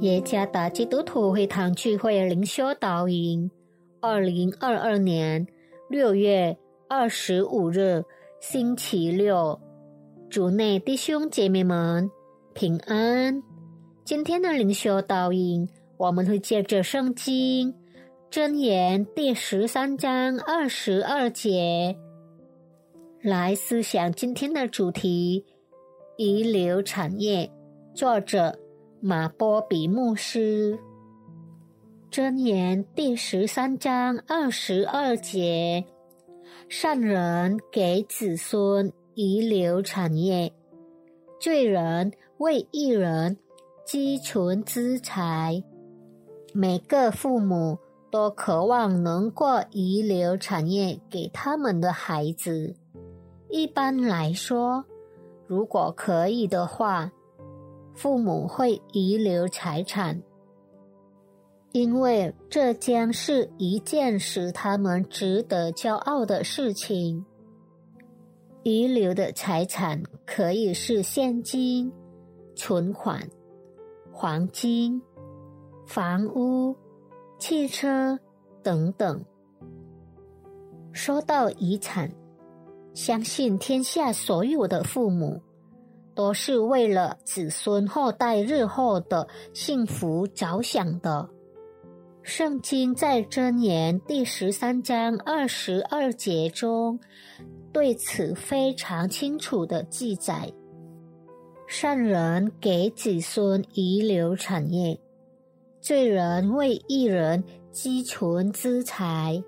耶加达基督徒会堂聚会灵修导引，二零二二年六月二十五日星期六，主内弟兄姐妹们平安。今天的灵修导引，我们会借着圣经箴言第十三章二十二节来思想今天的主题：遗留产业。作者。马波比牧师箴言第十三章二十二节：善人给子孙遗留产业，罪人为一人积存资财。每个父母都渴望能过遗留产业给他们的孩子。一般来说，如果可以的话。父母会遗留财产，因为这将是一件使他们值得骄傲的事情。遗留的财产可以是现金、存款、黄金、房屋、汽车等等。说到遗产，相信天下所有的父母。都是为了子孙后代日后的幸福着想的。圣经在箴言第十三章二十二节中对此非常清楚的记载：善人给子孙遗留产业，罪人为一人积存资财。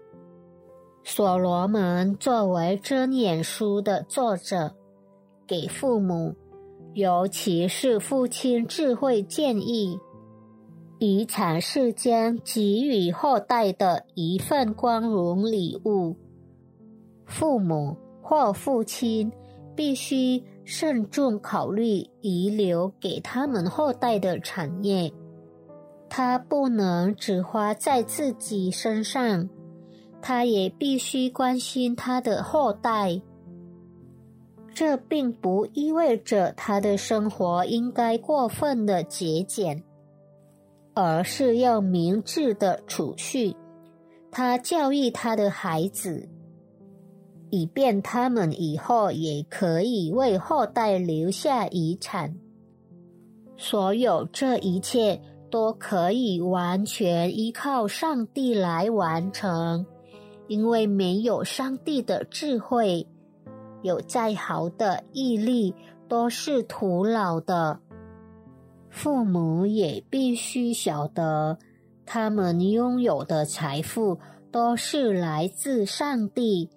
所罗门作为箴言书的作者，给父母。尤其是父亲智慧建议，遗产是将给予后代的一份光荣礼物。父母或父亲必须慎重考虑遗留给他们后代的产业，他不能只花在自己身上，他也必须关心他的后代。这并不意味着他的生活应该过分的节俭，而是要明智的储蓄。他教育他的孩子，以便他们以后也可以为后代留下遗产。所有这一切都可以完全依靠上帝来完成，因为没有上帝的智慧。有再好的毅力都是徒劳的。父母也必须晓得，他们拥有的财富都是来自上帝，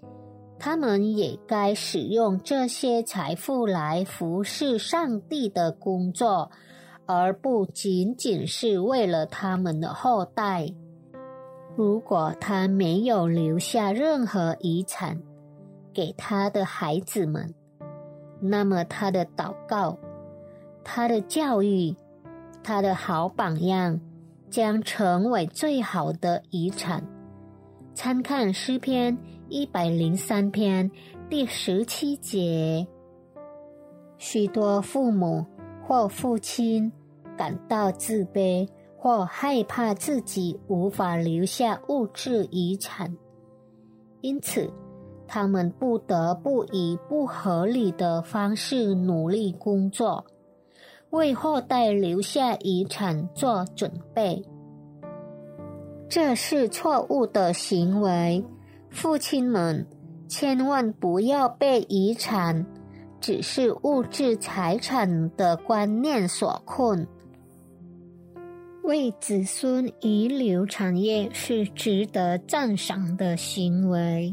他们也该使用这些财富来服侍上帝的工作，而不仅仅是为了他们的后代。如果他没有留下任何遗产，给他的孩子们，那么他的祷告、他的教育、他的好榜样，将成为最好的遗产。参看诗篇一百零三篇第十七节。许多父母或父亲感到自卑或害怕自己无法留下物质遗产，因此。他们不得不以不合理的方式努力工作，为后代留下遗产做准备。这是错误的行为。父亲们千万不要被遗产只是物质财产的观念所困。为子孙遗留产业是值得赞赏的行为。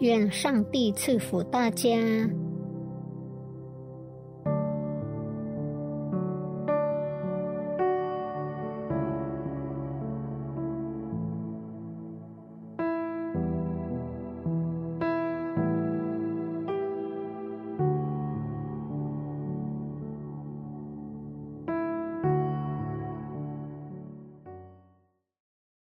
愿上帝赐福大家。